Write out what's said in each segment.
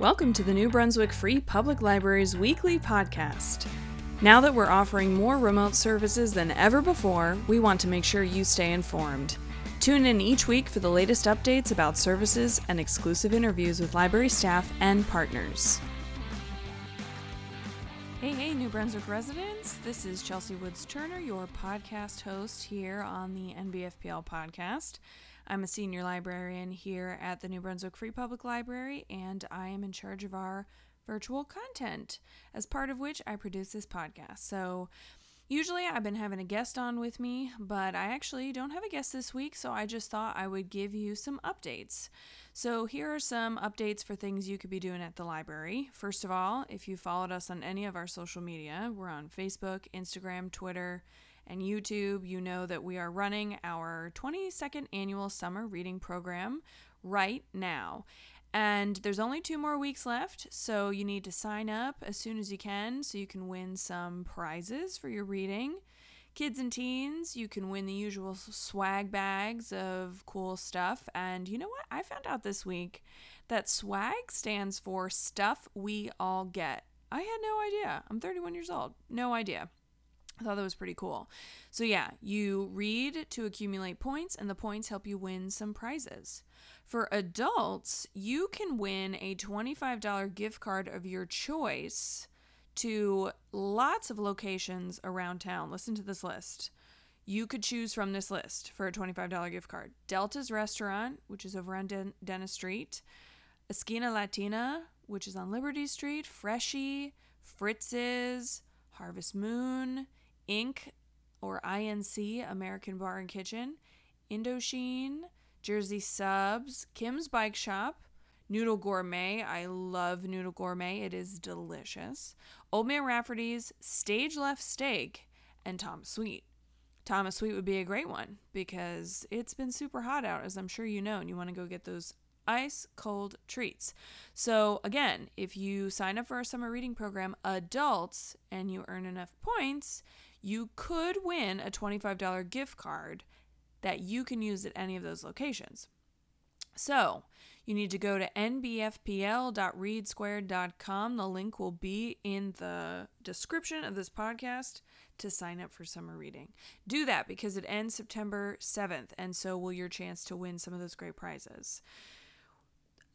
Welcome to the New Brunswick Free Public Library's weekly podcast. Now that we're offering more remote services than ever before, we want to make sure you stay informed. Tune in each week for the latest updates about services and exclusive interviews with library staff and partners. Hey, hey, New Brunswick residents. This is Chelsea Woods Turner, your podcast host here on the NBFPL podcast. I'm a senior librarian here at the New Brunswick Free Public Library, and I am in charge of our virtual content, as part of which I produce this podcast. So, usually I've been having a guest on with me, but I actually don't have a guest this week, so I just thought I would give you some updates. So, here are some updates for things you could be doing at the library. First of all, if you followed us on any of our social media, we're on Facebook, Instagram, Twitter, and YouTube, you know that we are running our 22nd annual summer reading program right now. And there's only two more weeks left, so you need to sign up as soon as you can so you can win some prizes for your reading. Kids and teens, you can win the usual swag bags of cool stuff. And you know what? I found out this week that swag stands for stuff we all get. I had no idea. I'm 31 years old. No idea. I thought that was pretty cool. So, yeah, you read to accumulate points, and the points help you win some prizes. For adults, you can win a $25 gift card of your choice to lots of locations around town. Listen to this list. You could choose from this list for a $25 gift card Delta's Restaurant, which is over on Den- Dennis Street, Esquina Latina, which is on Liberty Street, Freshie, Fritz's, Harvest Moon, Inc. or INC, American Bar and Kitchen, Indochine, Jersey Subs, Kim's Bike Shop, Noodle Gourmet. I love Noodle Gourmet. It is delicious. Old Man Rafferty's, Stage Left Steak, and Thomas Sweet. Thomas Sweet would be a great one because it's been super hot out, as I'm sure you know, and you want to go get those ice cold treats. So, again, if you sign up for our summer reading program, adults, and you earn enough points, you could win a $25 gift card that you can use at any of those locations. So, you need to go to nbfpl.readsquared.com. The link will be in the description of this podcast to sign up for summer reading. Do that because it ends September 7th, and so will your chance to win some of those great prizes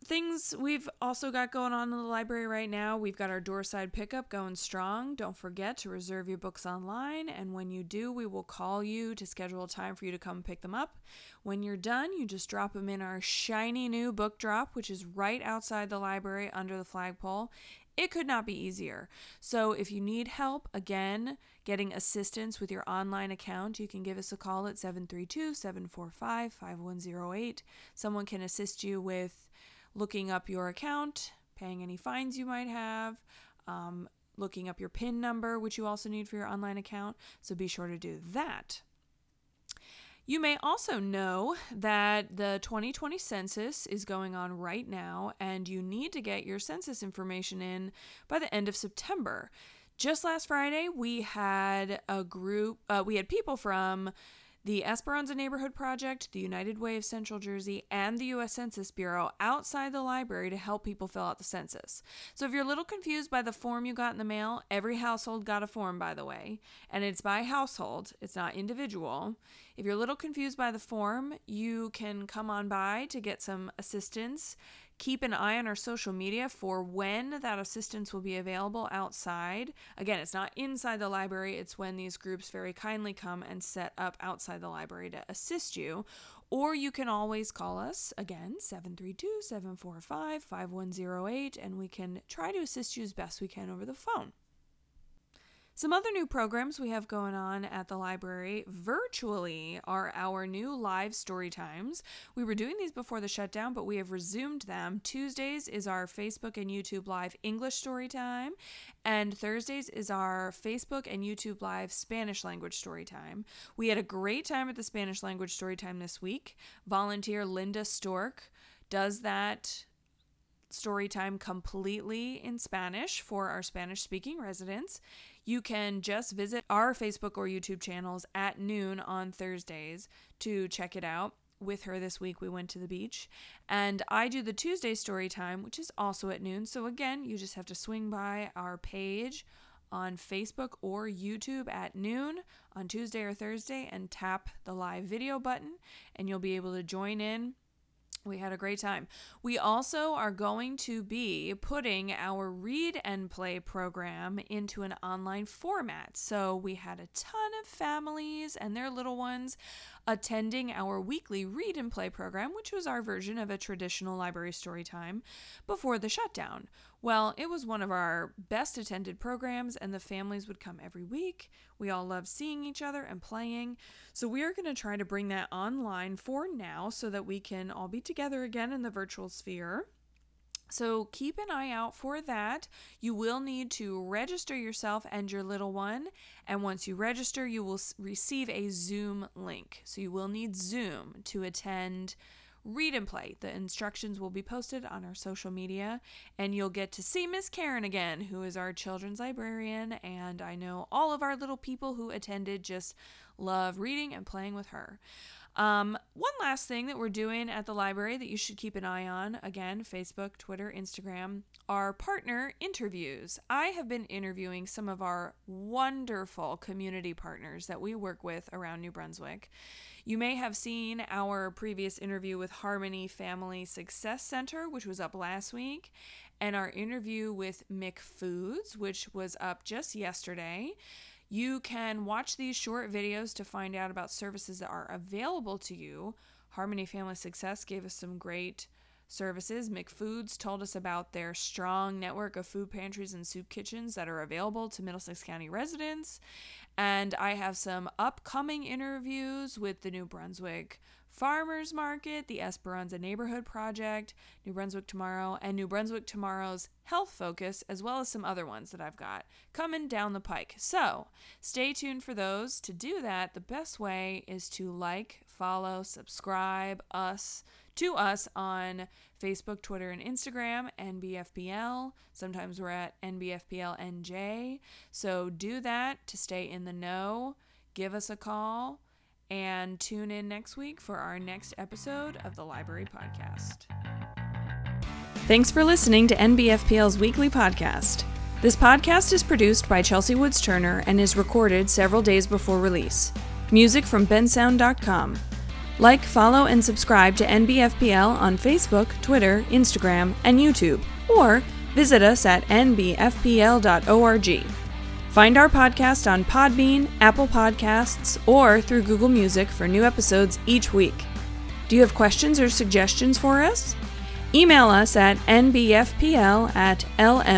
things we've also got going on in the library right now. We've got our doorside pickup going strong. Don't forget to reserve your books online. And when you do we will call you to schedule a time for you to come pick them up. When you're done you just drop them in our shiny new book drop which is right outside the library under the flagpole. It could not be easier. So, if you need help, again, getting assistance with your online account, you can give us a call at 732 745 5108. Someone can assist you with looking up your account, paying any fines you might have, um, looking up your PIN number, which you also need for your online account. So be sure to do that. You may also know that the 2020 census is going on right now, and you need to get your census information in by the end of September. Just last Friday, we had a group, uh, we had people from the Esperanza Neighborhood Project, the United Way of Central Jersey, and the U.S. Census Bureau outside the library to help people fill out the census. So if you're a little confused by the form you got in the mail, every household got a form, by the way, and it's by household, it's not individual. If you're a little confused by the form, you can come on by to get some assistance keep an eye on our social media for when that assistance will be available outside. Again, it's not inside the library, it's when these groups very kindly come and set up outside the library to assist you. Or you can always call us again, 732 745 5108, and we can try to assist you as best we can over the phone. Some other new programs we have going on at the library virtually are our new live story times. We were doing these before the shutdown, but we have resumed them. Tuesdays is our Facebook and YouTube live English story time, and Thursdays is our Facebook and YouTube live Spanish language story time. We had a great time at the Spanish language story time this week. Volunteer Linda Stork does that story time completely in Spanish for our Spanish speaking residents you can just visit our Facebook or YouTube channels at noon on Thursdays to check it out. with her this week. We went to the beach. And I do the Tuesday story time, which is also at noon. So again, you just have to swing by our page on Facebook or YouTube at noon on Tuesday or Thursday and tap the live video button, and you'll be able to join in we had a great time. We also are going to be putting our read and play program into an online format. So we had a ton of families and their little ones attending our weekly read and play program, which was our version of a traditional library story time before the shutdown. Well, it was one of our best attended programs, and the families would come every week. We all loved seeing each other and playing. So, we are going to try to bring that online for now so that we can all be together again in the virtual sphere. So keep an eye out for that. You will need to register yourself and your little one. And once you register, you will receive a Zoom link. So you will need Zoom to attend read and play. The instructions will be posted on our social media, and you'll get to see Miss Karen again, who is our children's librarian. And I know all of our little people who attended just love reading and playing with her. Um, one last thing that we're doing at the library that you should keep an eye on again, Facebook, Twitter, Instagram, are partner interviews. I have been interviewing some of our wonderful community partners that we work with around New Brunswick. You may have seen our previous interview with Harmony Family Success Center, which was up last week, and our interview with McFoods, which was up just yesterday. You can watch these short videos to find out about services that are available to you. Harmony Family Success gave us some great services. McFoods told us about their strong network of food pantries and soup kitchens that are available to Middlesex County residents. And I have some upcoming interviews with the New Brunswick Farmers Market, the Esperanza Neighborhood Project, New Brunswick Tomorrow, and New Brunswick Tomorrow's Health Focus, as well as some other ones that I've got coming down the pike. So stay tuned for those. To do that, the best way is to like, follow, subscribe us to us on Facebook, Twitter, and Instagram, NBFPL. Sometimes we're at NBFPLNJ. So do that to stay in the know. Give us a call and tune in next week for our next episode of the Library Podcast. Thanks for listening to NBFPL's weekly podcast. This podcast is produced by Chelsea Woods Turner and is recorded several days before release. Music from bensound.com. Like, follow, and subscribe to NBFPL on Facebook, Twitter, Instagram, and YouTube, or visit us at nbfpl.org. Find our podcast on Podbean, Apple Podcasts, or through Google Music for new episodes each week. Do you have questions or suggestions for us? Email us at nbfpl at lmxac.org.